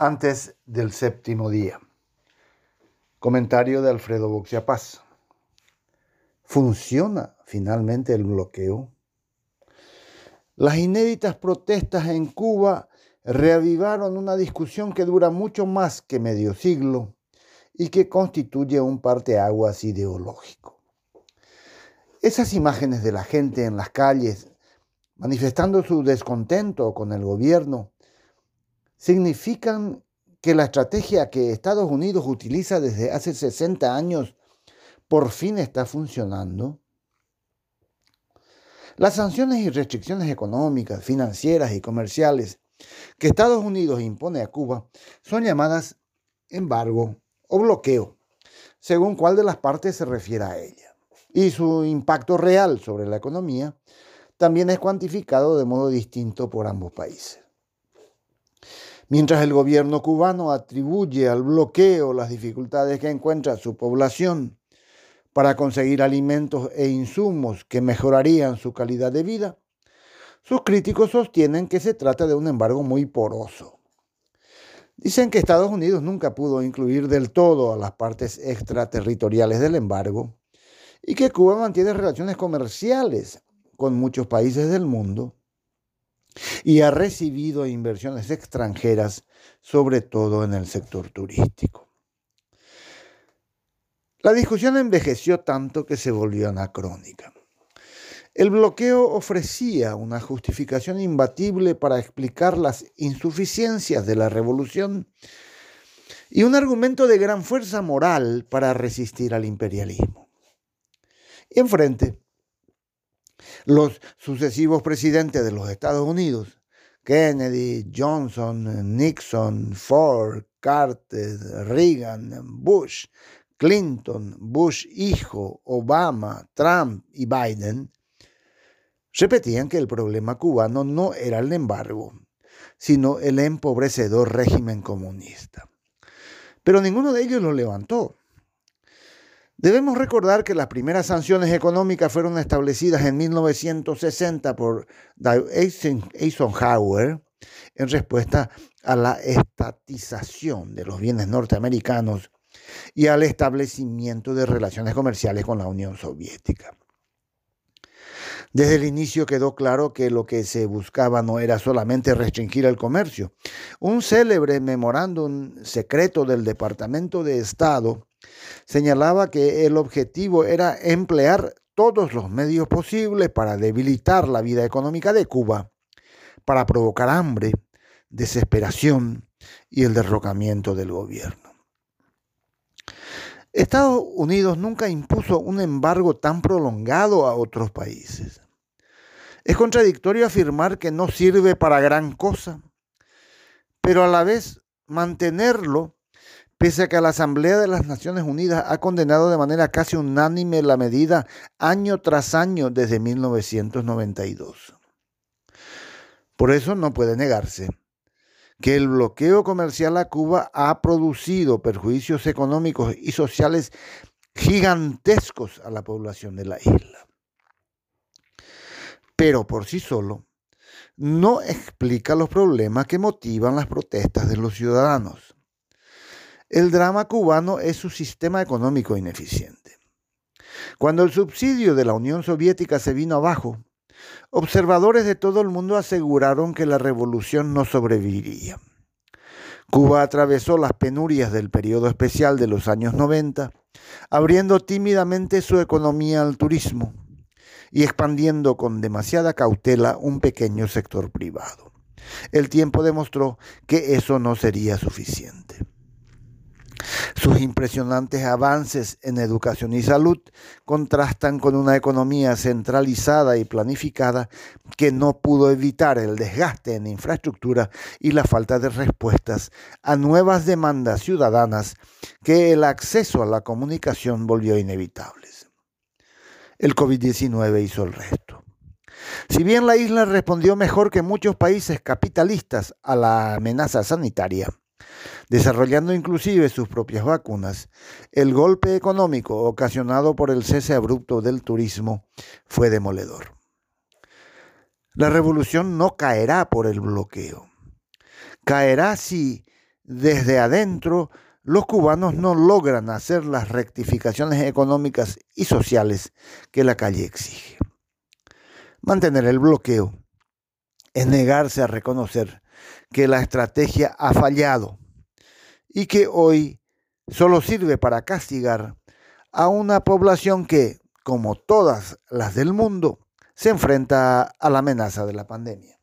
antes del séptimo día. Comentario de Alfredo Boxiapaz. ¿Funciona finalmente el bloqueo? Las inéditas protestas en Cuba reavivaron una discusión que dura mucho más que medio siglo y que constituye un parteaguas ideológico. Esas imágenes de la gente en las calles manifestando su descontento con el gobierno significan que la estrategia que Estados Unidos utiliza desde hace 60 años por fin está funcionando? Las sanciones y restricciones económicas, financieras y comerciales que Estados Unidos impone a Cuba son llamadas embargo o bloqueo, según cuál de las partes se refiera a ella. Y su impacto real sobre la economía también es cuantificado de modo distinto por ambos países. Mientras el gobierno cubano atribuye al bloqueo las dificultades que encuentra su población para conseguir alimentos e insumos que mejorarían su calidad de vida, sus críticos sostienen que se trata de un embargo muy poroso. Dicen que Estados Unidos nunca pudo incluir del todo a las partes extraterritoriales del embargo y que Cuba mantiene relaciones comerciales con muchos países del mundo y ha recibido inversiones extranjeras, sobre todo en el sector turístico. La discusión envejeció tanto que se volvió anacrónica. El bloqueo ofrecía una justificación imbatible para explicar las insuficiencias de la revolución y un argumento de gran fuerza moral para resistir al imperialismo. Y enfrente, los sucesivos presidentes de los Estados Unidos, Kennedy, Johnson, Nixon, Ford, Carter, Reagan, Bush, Clinton, Bush hijo, Obama, Trump y Biden, repetían que el problema cubano no era el embargo, sino el empobrecedor régimen comunista. Pero ninguno de ellos lo levantó. Debemos recordar que las primeras sanciones económicas fueron establecidas en 1960 por Eisenhower en respuesta a la estatización de los bienes norteamericanos y al establecimiento de relaciones comerciales con la Unión Soviética. Desde el inicio quedó claro que lo que se buscaba no era solamente restringir el comercio. Un célebre memorándum secreto del Departamento de Estado señalaba que el objetivo era emplear todos los medios posibles para debilitar la vida económica de Cuba, para provocar hambre, desesperación y el derrocamiento del gobierno. Estados Unidos nunca impuso un embargo tan prolongado a otros países. Es contradictorio afirmar que no sirve para gran cosa, pero a la vez mantenerlo pese a que la Asamblea de las Naciones Unidas ha condenado de manera casi unánime la medida año tras año desde 1992. Por eso no puede negarse que el bloqueo comercial a Cuba ha producido perjuicios económicos y sociales gigantescos a la población de la isla. Pero por sí solo no explica los problemas que motivan las protestas de los ciudadanos. El drama cubano es su sistema económico ineficiente. Cuando el subsidio de la Unión Soviética se vino abajo, observadores de todo el mundo aseguraron que la revolución no sobreviviría. Cuba atravesó las penurias del periodo especial de los años 90, abriendo tímidamente su economía al turismo y expandiendo con demasiada cautela un pequeño sector privado. El tiempo demostró que eso no sería suficiente. Sus impresionantes avances en educación y salud contrastan con una economía centralizada y planificada que no pudo evitar el desgaste en infraestructura y la falta de respuestas a nuevas demandas ciudadanas que el acceso a la comunicación volvió inevitables. El COVID-19 hizo el resto. Si bien la isla respondió mejor que muchos países capitalistas a la amenaza sanitaria, desarrollando inclusive sus propias vacunas, el golpe económico ocasionado por el cese abrupto del turismo fue demoledor. La revolución no caerá por el bloqueo. Caerá si desde adentro los cubanos no logran hacer las rectificaciones económicas y sociales que la calle exige. Mantener el bloqueo es negarse a reconocer que la estrategia ha fallado y que hoy solo sirve para castigar a una población que, como todas las del mundo, se enfrenta a la amenaza de la pandemia.